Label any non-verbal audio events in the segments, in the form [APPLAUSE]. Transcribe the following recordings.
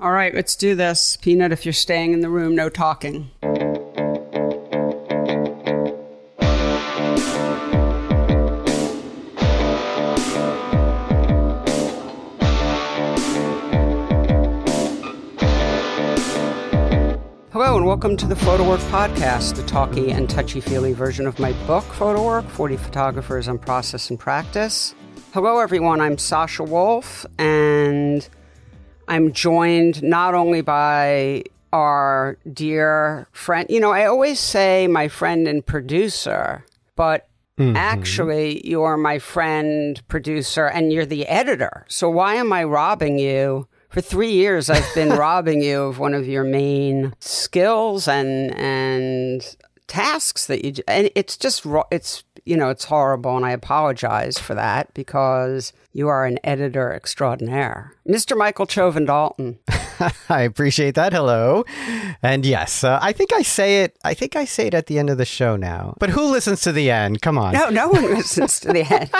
All right, let's do this. Peanut, if you're staying in the room, no talking. Hello, and welcome to the Photo Work Podcast, the talky and touchy feely version of my book, Photo Work 40 Photographers on Process and Practice. Hello, everyone. I'm Sasha Wolf, and I'm joined not only by our dear friend, you know, I always say my friend and producer, but mm-hmm. actually you're my friend, producer, and you're the editor. So why am I robbing you? For three years, I've been [LAUGHS] robbing you of one of your main skills and and tasks that you. And it's just it's you know, it's horrible, and I apologize for that because you are an editor extraordinaire. Mr. Michael Chovan Dalton. [LAUGHS] I appreciate that. Hello. And yes, uh, I think I say it. I think I say it at the end of the show now. But who listens to the end? Come on. No, no one listens to the end.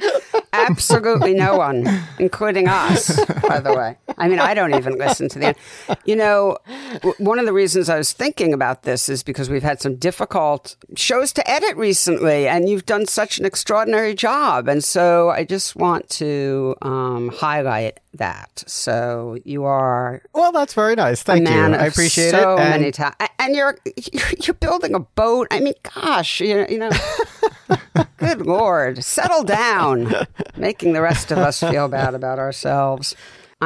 [LAUGHS] Absolutely no one, including us, by the way. I mean, I don't even listen to the end. You know, w- one of the reasons I was thinking about this is because we've had some difficult shows to edit recently, and you've done such an extraordinary job. And so I just want to um, highlight that. So you are well. That's very nice. Thank you. I appreciate so it. So many times, and you're you're building a boat. I mean, gosh, you you know. [LAUGHS] Good Lord, settle down. Making the rest of us feel bad about ourselves.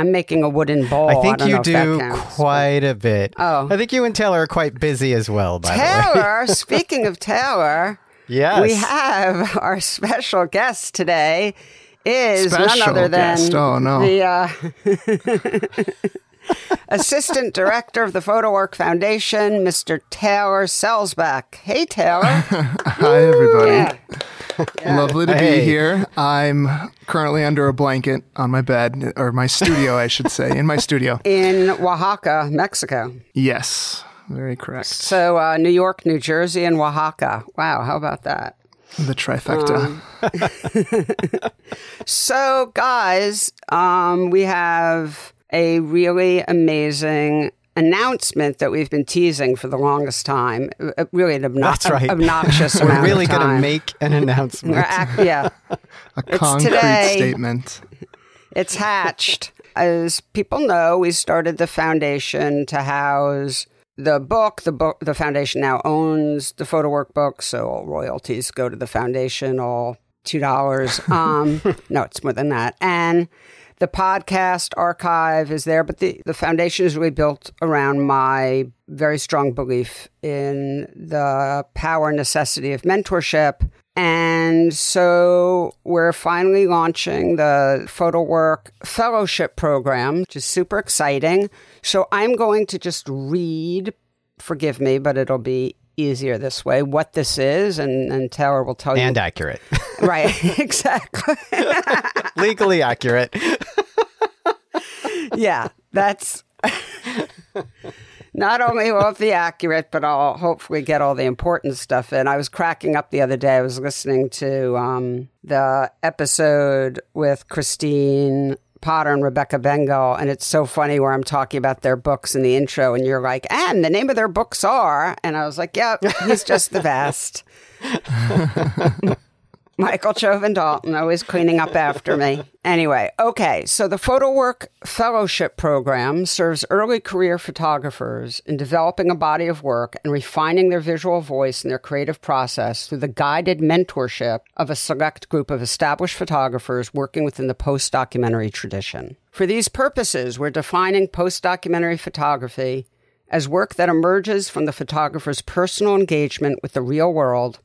I'm making a wooden bowl. I think I you do quite a bit. Oh, I think you and Taylor are quite busy as well. By the way. Taylor, [LAUGHS] speaking of Taylor, yes, we have our special guest today. Is special none other than guest. oh no the. Uh, [LAUGHS] Assistant Director of the Photo Work Foundation, Mr. Taylor Selzbeck. Hey, Taylor. [LAUGHS] Hi, everybody. Yeah. Yeah. [LAUGHS] Lovely to hey. be here. I'm currently under a blanket on my bed, or my studio, I should say, in my studio. In Oaxaca, Mexico. Yes, very correct. So, uh, New York, New Jersey, and Oaxaca. Wow, how about that? The trifecta. Um, [LAUGHS] so, guys, um, we have a really amazing announcement that we've been teasing for the longest time. Uh, really an obno- That's right. obnoxious We're really going to make an announcement. Act, yeah. [LAUGHS] a concrete today. statement. It's hatched. As people know, we started the foundation to house the book. The book, the foundation now owns the photo workbook, so all royalties go to the foundation. All two dollars. [LAUGHS] Um, no, it's more than that. And the podcast archive is there, but the, the foundation is really built around my very strong belief in the power necessity of mentorship. And so we're finally launching the photo work fellowship program, which is super exciting. So I'm going to just read, forgive me, but it'll be easier this way what this is and, and Taylor will tell and you and accurate [LAUGHS] right. [LAUGHS] Exactly. [LAUGHS] Legally accurate. [LAUGHS] Yeah that's not only will it be accurate but i'll hopefully get all the important stuff in. I was cracking up the other day. I was listening to um, the episode with christine Potter and Rebecca Bengal, and it's so funny where I'm talking about their books in the intro, and you're like, and the name of their books are, and I was like, yep, he's just the best. Michael Chovan Dalton, always cleaning up after me. Anyway, okay, so the Photo Work Fellowship Program serves early career photographers in developing a body of work and refining their visual voice and their creative process through the guided mentorship of a select group of established photographers working within the post documentary tradition. For these purposes, we're defining post documentary photography as work that emerges from the photographer's personal engagement with the real world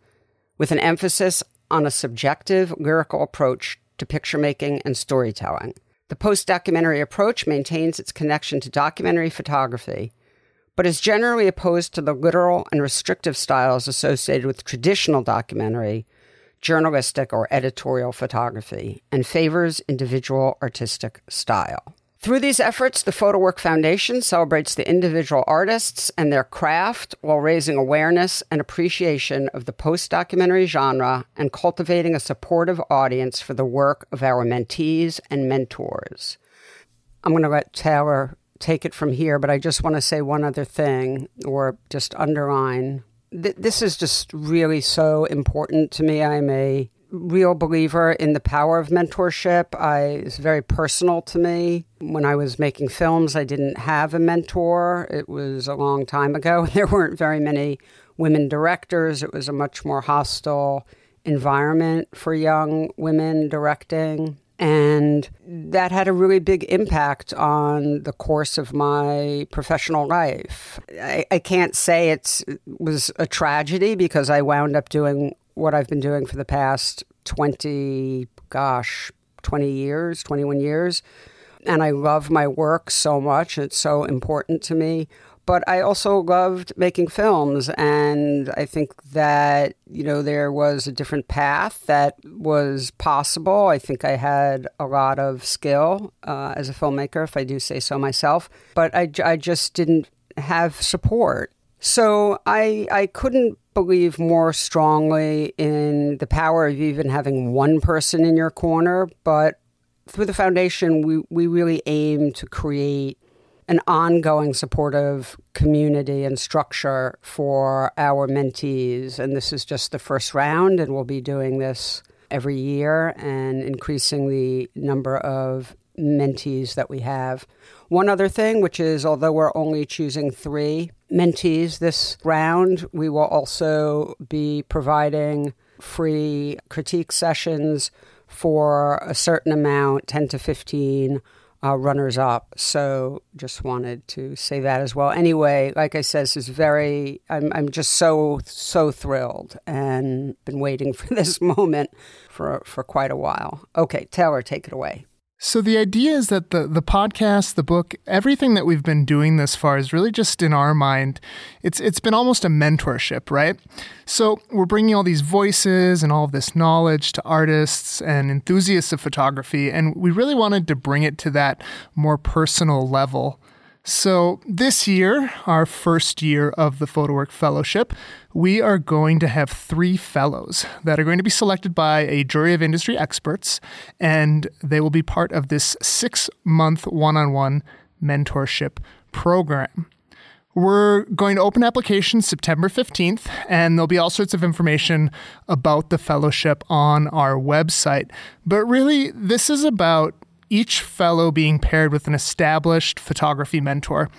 with an emphasis on a subjective lyrical approach to picture making and storytelling. The post documentary approach maintains its connection to documentary photography, but is generally opposed to the literal and restrictive styles associated with traditional documentary, journalistic, or editorial photography, and favors individual artistic style. Through these efforts, the PhotoWork Foundation celebrates the individual artists and their craft while raising awareness and appreciation of the post documentary genre and cultivating a supportive audience for the work of our mentees and mentors. I'm going to let Taylor take it from here, but I just want to say one other thing or just underline. Th- this is just really so important to me. I'm a real believer in the power of mentorship. I, it's very personal to me. When I was making films, I didn't have a mentor. It was a long time ago. [LAUGHS] There weren't very many women directors. It was a much more hostile environment for young women directing. And that had a really big impact on the course of my professional life. I, I can't say it was a tragedy because I wound up doing what I've been doing for the past 20, gosh, 20 years, 21 years. And I love my work so much. It's so important to me. But I also loved making films. And I think that, you know, there was a different path that was possible. I think I had a lot of skill uh, as a filmmaker, if I do say so myself. But I, I just didn't have support. So I, I couldn't believe more strongly in the power of even having one person in your corner, but through the foundation, we, we really aim to create an ongoing supportive community and structure for our mentees. And this is just the first round, and we'll be doing this every year and increasing the number of mentees that we have. One other thing, which is although we're only choosing three mentees this round, we will also be providing free critique sessions for a certain amount, 10 to 15 uh, runners up. So just wanted to say that as well. Anyway, like I said, this is very, I'm, I'm just so, so thrilled and been waiting [LAUGHS] for this moment for, for quite a while. Okay, Taylor, take it away. So the idea is that the the podcast, the book, everything that we've been doing this far is really just in our mind. It's it's been almost a mentorship, right? So we're bringing all these voices and all of this knowledge to artists and enthusiasts of photography, and we really wanted to bring it to that more personal level. So, this year, our first year of the PhotoWork Fellowship, we are going to have three fellows that are going to be selected by a jury of industry experts, and they will be part of this six month one on one mentorship program. We're going to open applications September 15th, and there'll be all sorts of information about the fellowship on our website. But really, this is about each fellow being paired with an established photography mentor.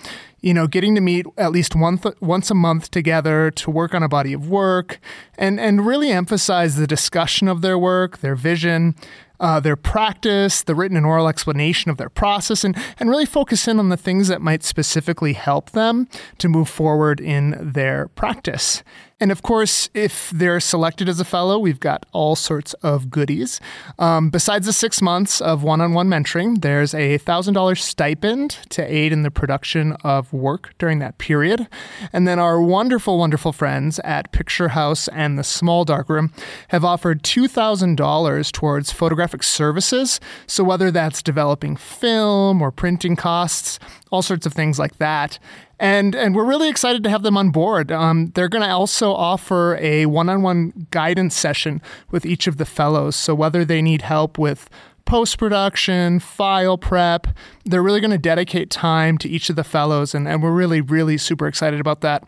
You know, getting to meet at least th- once a month together to work on a body of work and, and really emphasize the discussion of their work, their vision, uh, their practice, the written and oral explanation of their process, and, and really focus in on the things that might specifically help them to move forward in their practice. And of course, if they're selected as a fellow, we've got all sorts of goodies. Um, besides the six months of one on one mentoring, there's a $1,000 stipend to aid in the production of work during that period. And then our wonderful, wonderful friends at Picture House and the Small Darkroom have offered $2,000 towards photographic services. So whether that's developing film or printing costs, all sorts of things like that and and we're really excited to have them on board. Um, they're going to also offer a one-on-one guidance session with each of the fellows. So whether they need help with post production, file prep, they're really going to dedicate time to each of the fellows, and, and we're really really super excited about that.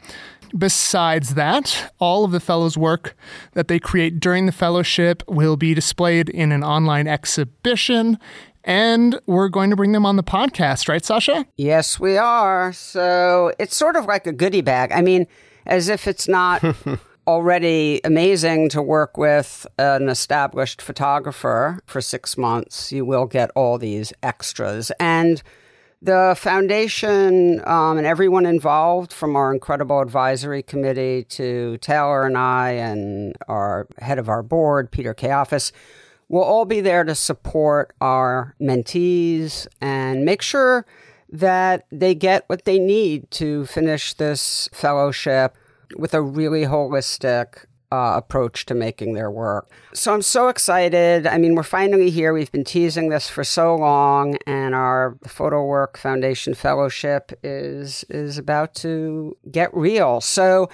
Besides that, all of the fellows' work that they create during the fellowship will be displayed in an online exhibition and we're going to bring them on the podcast, right, Sasha? Yes, we are. So it's sort of like a goodie bag. I mean, as if it's not [LAUGHS] already amazing to work with an established photographer for six months, you will get all these extras. And the foundation um, and everyone involved, from our incredible advisory committee to Taylor and I, and our head of our board, Peter Kayafas, We'll all be there to support our mentees and make sure that they get what they need to finish this fellowship with a really holistic uh, approach to making their work. So I'm so excited. I mean, we're finally here. We've been teasing this for so long, and our Photo Work Foundation Fellowship is is about to get real. So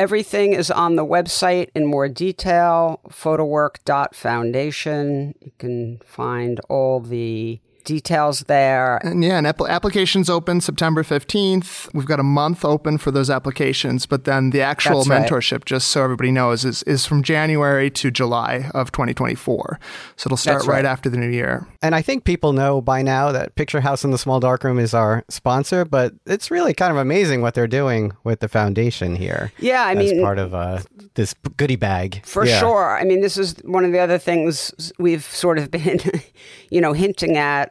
Everything is on the website in more detail, photowork.foundation. You can find all the details there. And yeah, and app- applications open September 15th. We've got a month open for those applications, but then the actual That's right. mentorship, just so everybody knows, is, is from January to July of 2024. So it'll start right. right. after the new year. And I think people know by now that Picture House in the Small Darkroom is our sponsor, but it's really kind of amazing what they're doing with the foundation here. Yeah, I as mean, part of uh, this goodie bag. For Yeah. sure. I mean, this is one of the other things we've sort of been, [LAUGHS] you know, hinting at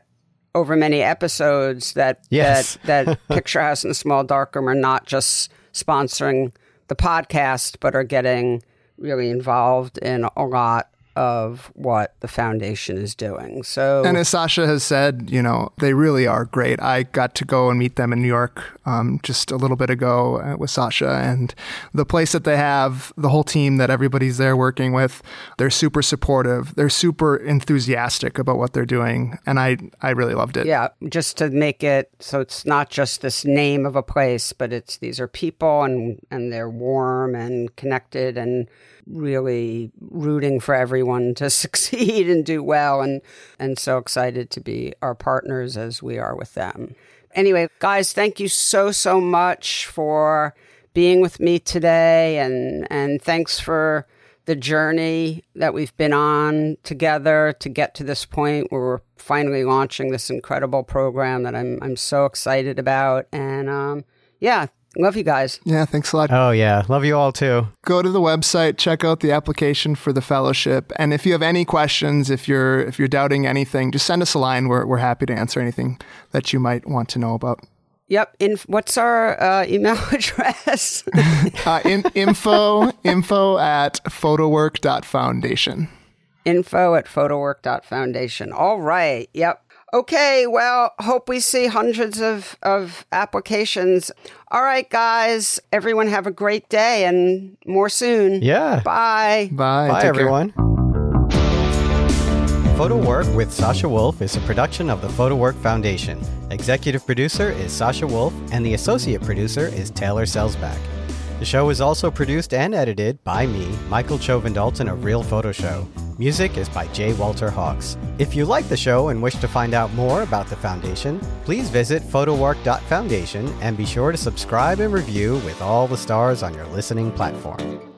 over many episodes that Yes. that that [LAUGHS] Picture House and the Small Darkroom are not just sponsoring the podcast, but are getting really involved in a lot of what the foundation is doing. So And as Sasha has said, you know, they really are great. I got to go and meet them in New York um, just a little bit ago uh, with Sasha, and the place that they have, the whole team that everybody's there working with, they're super supportive. They're super enthusiastic about what they're doing, and I I really loved it. Yeah, just to make it so it's not just this name of a place, but it's these are people and and they're warm and connected and really rooting for everyone to [LAUGHS] succeed and do well and and so excited to be our partners as we are with them. Anyway, guys, thank you so so much for being with me today and and thanks for the journey that we've been on together to get to this point where we're finally launching this incredible program that I'm I'm so excited about. And um, yeah, love you guys. Yeah, thanks a lot. Oh, yeah. Love you all too. Go to the website, check out the application for the fellowship, and if you have any questions, if you're if you're doubting anything, just send us a line. We're we're happy to answer anything that you might want to know about. Yep. In, what's our uh, email [LAUGHS] address? Uh, in, info info at photowork.foundation. Info at photowork.foundation. All right. Yep. Okay. Well, hope we see hundreds of, of applications. All right, guys. Everyone have a great day and more soon. Yeah. Bye. Bye. Bye, Take care. everyone. Photo Work with Sasha Wolf is a production of the Photo Work Foundation. Executive producer is Sasha Wolf, and the associate producer is Taylor Selsback. The show is also produced and edited by me, Michael Chovan Dalton of Real Photo Show. Music is by J. Walter Hawkes. If you like the show and wish to find out more about the foundation, please visit photowork.foundation and be sure to subscribe and review with all the stars on your listening platform.